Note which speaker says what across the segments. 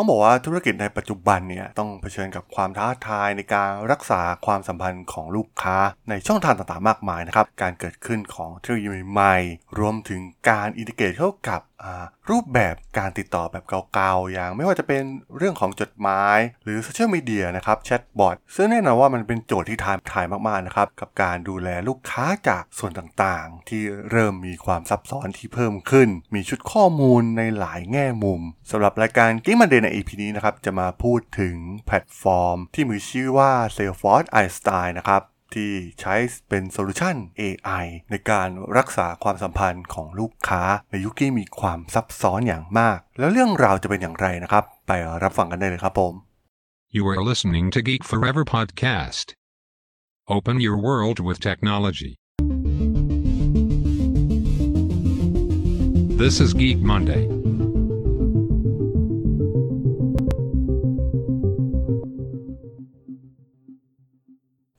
Speaker 1: ต้องบอกว่าธุรกิจในปัจจุบันเนี่ยต้องเผชิญกับความท้าทายในการรักษาความสัมพันธ์ของลูกค้าในช่องทางต่างๆมากมายนะครับ การเกิดขึ้นของเทคโนโลยีใหม่ๆรวมถึงการอินทิเกรตเข้ากับรูปแบบการติดต่อแบบเก่าๆ อย่างไม่ว่าจะเป็นเรื่องของจดหมาย หรือโซเชียลมีเดียนะครับแชทบอทซึ่งแน่นอนว่ามันเป็นโจทย์ที่ท้าทายมากๆนะครับกับการดูแลลูกค้าจากส่วนต่างๆ ที่เริ่มมีความซับซ้อนที่เพิ่มขึ้น มีชุดข้อมูลในหลายแง่มุมสำหรับรายการกิ๊กมันเดน EP นี้นะครับจะมาพูดถึงแพลตฟอร์ม ที่มีชื่อว่า Salesforce Einstein นะครับที่ใช้เป็น solution AI ในการรักษาความสัมพันธ์ของลูกค้าในยุคที่มีความซับซ้อนอย่างมาก แล้วเรื่องราวจะเป็นอย่างไรนะครับ ไปรับฟังกันได้เลยครับผม
Speaker 2: You are listening to Geek Forever podcast. Open your world with technology. This is Geek Monday.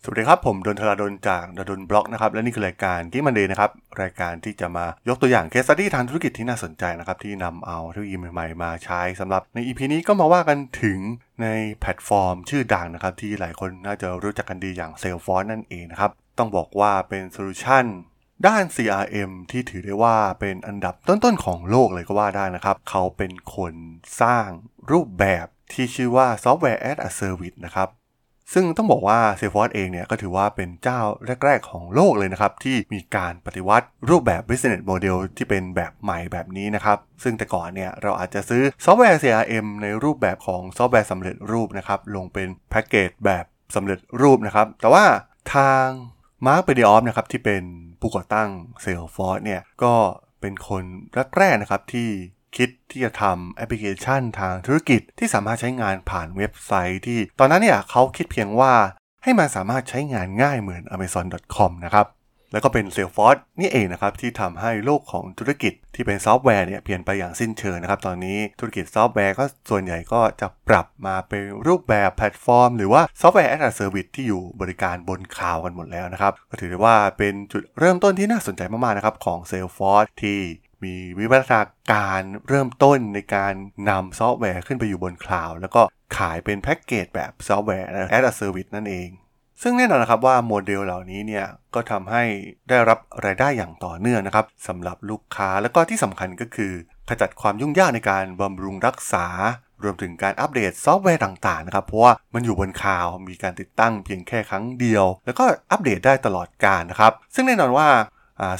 Speaker 1: สวัสดีครับ ผมด.ดลจากด.ดล็อกนะครับและนี่คือรายการ Geek Monday นะครับรายการที่จะมายกตัวอย่าง case study ทางธุรกิจที่น่าสนใจนะครับที่นำเอาเทคโนโลยีใหม่ๆมาใช้สำหรับใน EP นี้ก็มาว่ากันถึงในแพลตฟอร์มชื่อดังนะครับที่หลายคนน่าจะรู้จักกันดีอย่าง Salesforce นั่นเองนะครับต้องบอกว่าเป็น solutionด้าน CRM ที่ถือได้ว่าเป็นอันดับต้นๆของโลกเลยก็ว่าได้นะครับ เขาเป็นคนสร้างรูปแบบที่ชื่อว่า Software as a Service นะครับ ซึ่งต้องบอกว่า Salesforce เองเนี่ยก็ถือว่าเป็นเจ้าแรก ๆ ของโลกเลยนะครับ ที่มีการปฏิวัติรูปแบบ business model ที่เป็นแบบใหม่แบบนี้นะครับ ซึ่งแต่ก่อนเนี่ยเราอาจจะซื้อซอฟต์แวร์ CRM ในรูปแบบของซอฟต์แวร์สำเร็จรูปนะครับ ลงเป็นแพ็กเกจแบบสำเร็จรูปนะครับ แต่ว่าทาง Marc Benioff นะครับที่เป็นผู้ก่อตั้ง Salesforce เนี่ยก็เป็นคนแรกๆนะครับที่ คิดที่จะทำแอปพลิเคชันทางธุรกิจที่สามารถใช้งานผ่านเว็บไซต์ที่ ตอนนั้นเนี่ยเขาคิดเพียงว่าให้มันสามารถใช้งานง่ายเหมือน amazon.com นะครับแล้วก็เป็น Salesforce นี่เองนะครับที่ทำให้โลกของธุรกิจที่เป็นซอฟต์แวร์เนี่ยเปลี่ยนไปอย่างสิ้นเชิงนะครับ ตอนนี้ธุรกิจซอฟต์แวร์ก็ส่วนใหญ่ก็จะปรับมาเป็นรูปแบบแพลตฟอร์ม หรือว่าซอฟต์แวร์ as a service ที่อยู่บริการบนคลาวด์กันหมดแล้วนะครับ ก็ถือได้ว่าเป็นจุดเริ่มต้นที่น่าสนใจมากๆนะครับของ Salesforce ที่ มีวิวัฒนาการเริ่มต้นในการนำซอฟต์แวร์ขึ้นไปอยู่บนคลาวด์แล้วก็ขายเป็นแพ็กเกจแบบซอฟต์แวร์ as a service นั่นเอง ซึ่งแน่นอนนะครับว่าโมเดลเหล่านี้เนี่ยก็ทำให้ได้รับรายได้อย่างต่อเนื่องนะครับสำหรับลูกค้าแล้วก็ที่สำคัญก็คือ ขจัดความยุ่งยากในการบำรุงรักษารวมถึงการอัปเดตซอฟต์แวร์ต่างๆนะครับ เพราะว่ามันอยู่บนคลาวด์มีการติดตั้งเพียงแค่ครั้งเดียว แล้วก็อัปเดตได้ตลอดกาลนะครับ ซึ่งแน่นอนว่า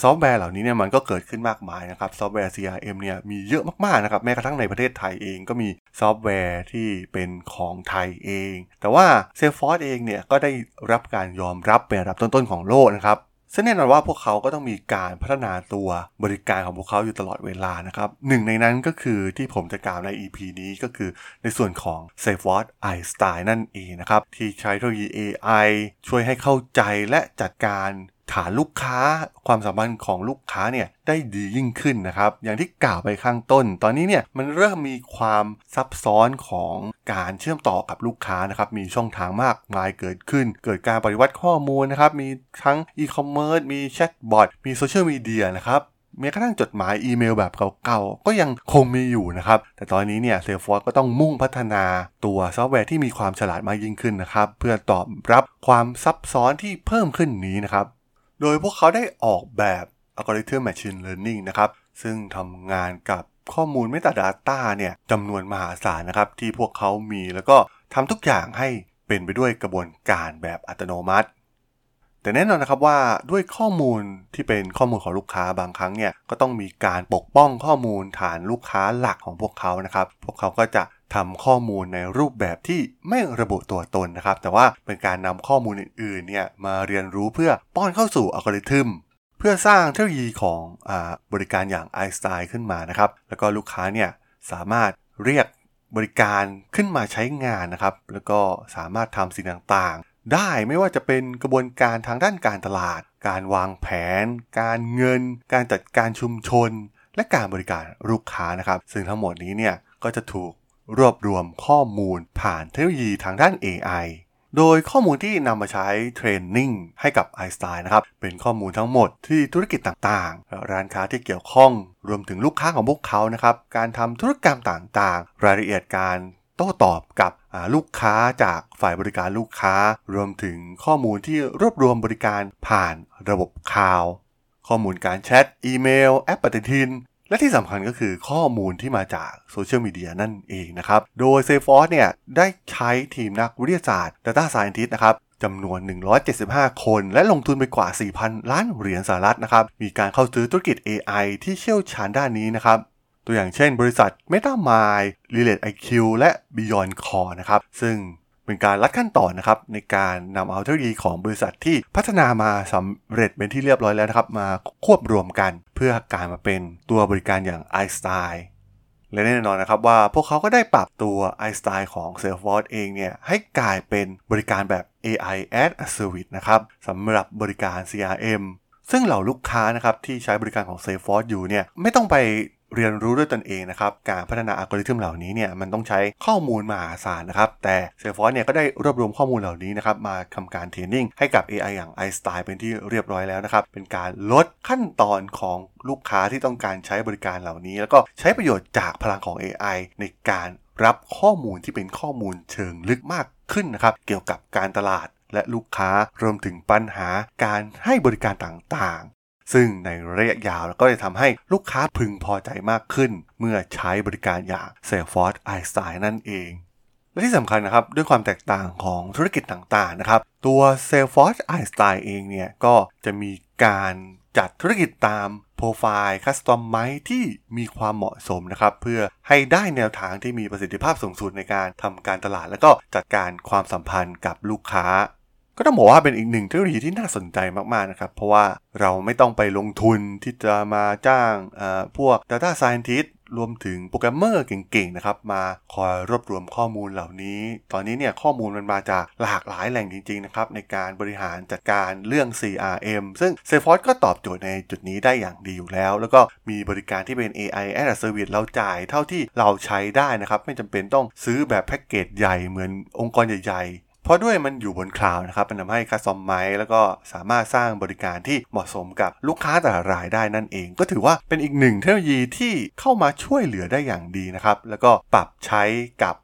Speaker 1: ซอฟต์แวร์เหล่านี้เนี่ยมันก็เกิดขึ้นมากมายนะครับซอฟต์แวร์ CRM เนี่ยมีเยอะมากๆนะครับแม้กระทั่งในประเทศไทยเองก็มีซอฟต์แวร์ที่เป็นของไทยเอง แต่ว่า Salesforce เองเนี่ยก็ได้รับการยอมรับเป็นระดับต้นๆของโลกนะครับซึ่งแน่นอนว่าพวกเขาก็ต้องมีการพัฒนาตัวบริการของพวกเขาอยู่ตลอดเวลานะครับหนึ่งในนั้นก็คือที่ผมจะกล่าวใน EP นี้ก็คือในส่วนของ Salesforce Einstein นั่นเองนะครับ ที่ใช้เทคโนโลยี AI ช่วยให้เข้าใจและจัดการ ฐานลูกค้า ความสัมพันธ์ของลูกค้าเนี่ยได้ดียิ่งขึ้นนะครับ อย่างที่กล่าวไปข้างต้น ตอนนี้เนี่ยมันเริ่มมีความซับซ้อนของการเชื่อมต่อกับลูกค้านะครับ มีช่องทางมากมายเกิดขึ้น เกิดการปฏิวัติข้อมูลนะครับ มีทั้งอีคอมเมิร์ซ มีแชทบอท มีโซเชียลมีเดียนะครับแม้กระทั่งจดหมายอีเมลแบบเก่าๆ ก็ยังคงมีอยู่นะครับ แต่ตอนนี้เนี่ย Salesforce ก็ต้องมุ่งพัฒนาตัวซอฟต์แวร์ที่มีความฉลาดมากยิ่งขึ้นนะครับ เพื่อตอบรับความซับซ้อนที่เพิ่มขึ้นนี้นะครับ โดยพวกเขาได้ออกแบบ Algorithm Machine Learning นะครับ ซึ่งทำงานกับข้อมูล Metadata เนี่ยจำนวนมหาศาลนะครับ ที่พวกเขามีแล้วก็ทำทุกอย่างให้เป็นไปด้วยกระบวนการแบบอัตโนมัติ แต่แน่นอนนะครับว่าด้วยข้อมูลที่เป็นข้อมูลของลูกค้าบางครั้งเนี่ยก็ต้องมีการปกป้องข้อมูลฐานลูกค้าหลักของพวกเขานะครับ พวกเขาก็จะทำข้อมูลในรูปแบบที่ไม่ระบุตัวตนนะครับ แต่ว่าเป็นการนำข้อมูลอื่นๆเนี่ยมาเรียนรู้เพื่อป้อนเข้าสู่อัลกอริทึมเพื่อสร้างเทคโนโลยีของอบริการอย่างไอสไตน์ขึ้นมานะครับ แล้วก็ลูกค้าเนี่ยสามารถเรียกบริการขึ้นมาใช้งานนะครับ แล้วก็สามารถทำสิ่งต่าง ได้ไม่ว่าจะเป็นกระบวนการทางด้านการตลาด การวางแผน การเงิน การจัดการชุมชน และการบริการลูกค้านะครับ ซึ่งทั้งหมดนี้เนี่ยก็จะถูกรวบรวมข้อมูลผ่านเทคโนโลยีทางด้าน AI โดยข้อมูลที่นำมาใช้เทรนนิ่งให้กับ i อ s t y นะครับ เป็นข้อมูลทั้งหมดที่ธุรกิจต่างๆ ร้านค้าที่เกี่ยวข้อง รวมถึงลูกค้าของพวกเขานะครับ การทำธุรกรรมต่างๆ รายละเอียดการ โต้ตอบกับลูกค้าจากฝ่ายบริการลูกค้า รวมถึงข้อมูลที่รวบรวมบริการผ่านระบบคลาวด์ข้อมูลการแชท อีเมล แอปปฏิทิน และที่สำคัญก็คือข้อมูลที่มาจากโซเชียลมีเดียนั่นเองนะครับ โดย s a f e f o r c e เนี่ยได้ใช้ทีมนักวิทยาศาสตร์ Data Scientist นะครับจำนวน 175 คน และลงทุนไปกว่า 4,000 ล้านเหรียญสหรัฐนะครับ มีการเข้าซื้อธุรกิจ AI ที่เชี่ยวชาญด้านนี้นะครับ ตัวอย่างเช่นบริษัท MetaMind Relate IQ และ Beyond Core นะครับ ซึ่งเป็นการลัดขั้นตอนนะครับในการนำเอาเทคโนโลยีของบริษัทที่พัฒนามาสำเร็จเป็นที่เรียบร้อยแล้วนะครับ มาควบรวมกันเพื่อการมาเป็นตัวบริการอย่าง i s t y และแน่นอนนะครับว่าพวกเขาก็ได้ปรับตัว i s t y ของ Salesforce เองเนี่ยให้กลายเป็นบริการแบบ AI as a Service นะครับสำหรับบริการ CRM ซึ่งเหล่าลูกค้านะครับที่ใช้บริการของ Salesforce อยู่เนี่ยไม่ต้องไป เรียนรู้ด้วยตนเองนะครับ การพัฒนาอัลกอริทึมเหล่านี้เนี่ยมันต้องใช้ข้อมูลมหาศาลนะครับ แต่ Salesforce เนี่ยก็ได้รวบรวมข้อมูลเหล่านี้นะครับมาทำการเทรนนิ่งให้กับ AI อย่าง Einstein เป็นที่เรียบร้อยแล้วนะครับ เป็นการลดขั้นตอนของลูกค้าที่ต้องการใช้บริการเหล่านี้ แล้วก็ใช้ประโยชน์จากพลังของ AI ในการรับข้อมูลที่เป็นข้อมูลเชิงลึกมากขึ้นนะครับ เกี่ยวกับการตลาดและลูกค้ารวมถึงปัญหาการให้บริการต่าง ซึ่งในระยะยาวก็จะทำให้ลูกค้าพึงพอใจมากขึ้น เมื่อใช้บริการอย่าง Salesforce Einstein นั่นเอง และที่สำคัญนะครับ ด้วยความแตกต่างของธุรกิจต่างๆนะครับ ตัว Salesforce Einstein เองเนี่ย ก็จะมีการจัดธุรกิจตามโปรไฟล์ customize ที่มีความเหมาะสมนะครับ เพื่อให้ได้แนวทางที่มีประสิทธิภาพสูงสุดในการทำการตลาด และก็จัดการความสัมพันธ์กับลูกค้า ก็ต้องบอกว่าเป็นอีกหนึ่งเทคโนโลยีที่น่าสนใจมากๆนะครับ เพราะว่าเราไม่ต้องไปลงทุนที่จะมาจ้างพวก Data Scientist รวมถึงโปรแกรมเมอร์เก่งๆนะครับมาคอยรวบรวมข้อมูลเหล่านี้ ตอนนี้เนี่ยข้อมูลมันมาจากหลากหลายแหล่งจริงๆนะครับในการบริหารจัดการเรื่อง CRM ซึ่ง Salesforce ก็ตอบโจทย์ในจุดนี้ได้อย่างดีอยู่แล้ว แล้วก็มีบริการที่เป็น AI as a Service เราจ่ายเท่าที่เราใช้ได้นะครับ ไม่จำเป็นต้องซื้อแบบแพ็กเกจใหญ่เหมือนองค์กรใหญ่ เพราะด้วยมันอยู่บนคลาวด์นะครับมันทำให้คัสตอมไมแล้วก็สามารถสร้างบริการที่เหมาะสมกับลูกค้าแต่ละรายได้นั่นเอง ก็ถือว่าเป็นอีกหนึ่งเทคโนโลยีที่เข้ามาช่วยเหลือได้อย่างดีนะครับ แล้วก็ปรับใช้กับ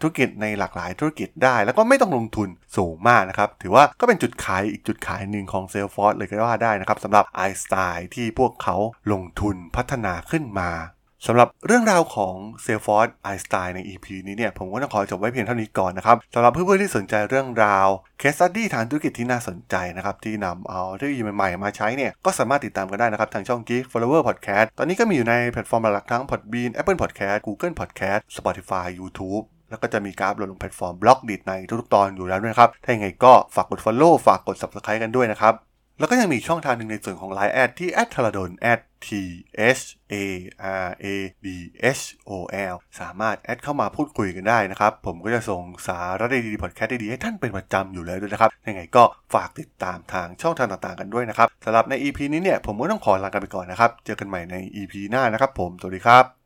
Speaker 1: ธุรกิจในหลากหลายธุรกิจได้ แล้วก็ไม่ต้องลงทุนสูงมากนะครับ ถือว่าก็เป็นจุดขายอีกจุดขายหนึ่งของ Salesforce เลยก็ว่าได้นะครับสำหรับ i s t y ที่พวกเขาลงทุนพัฒนาขึ้นมา สำหรับเรื่องราวของ Salesforce Einstein ใน EP นี้เนี่ยผมก็ต้องขอจบไว้เพียงเท่านี้ก่อนนะครับสำหรับเพื่อนๆที่สนใจเรื่องราว case study ทางธุรกิจที่น่าสนใจนะครับที่นำเอาเทคโนโลยีใหม่ๆมาใช้เนี่ยก็สามารถติดตามกันได้นะครับทางช่อง Geek Forever Podcast ตอนนี้ก็มีอยู่ในแพลตฟอร์มหลักทั้ง Podbean Apple Podcast Google Podcast Spotify YouTube แล้วก็จะมีการ up ลงแพลตฟอร์ม Blockdit ในทุกๆตอนอยู่แล้วด้วยครับ ถ้าอย่างไรก็ฝากกด Follow ฝากกด Subscribe กันด้วยนะครับ แล้วก็ยังมีช่องทางหนึ่งในส่วนของ Line แอดที่แอดทาราดนแอด T H A R A D H O L สามารถแอดเข้ามาพูดคุยกันได้นะครับ ผมก็จะส่งสาระดีๆพอดแคสต์ดีๆให้ท่านเป็นประจำอยู่แล้วด้วยนะครับ ยังไงก็ฝากติดตามทางช่องทางต่างๆกันด้วยนะครับสำหรับใน EP นี้เนี่ยผมก็ต้องขอลากันไปก่อนนะครับ เจอกันใหม่ใน EP หน้านะครับผม สวัสดีครับ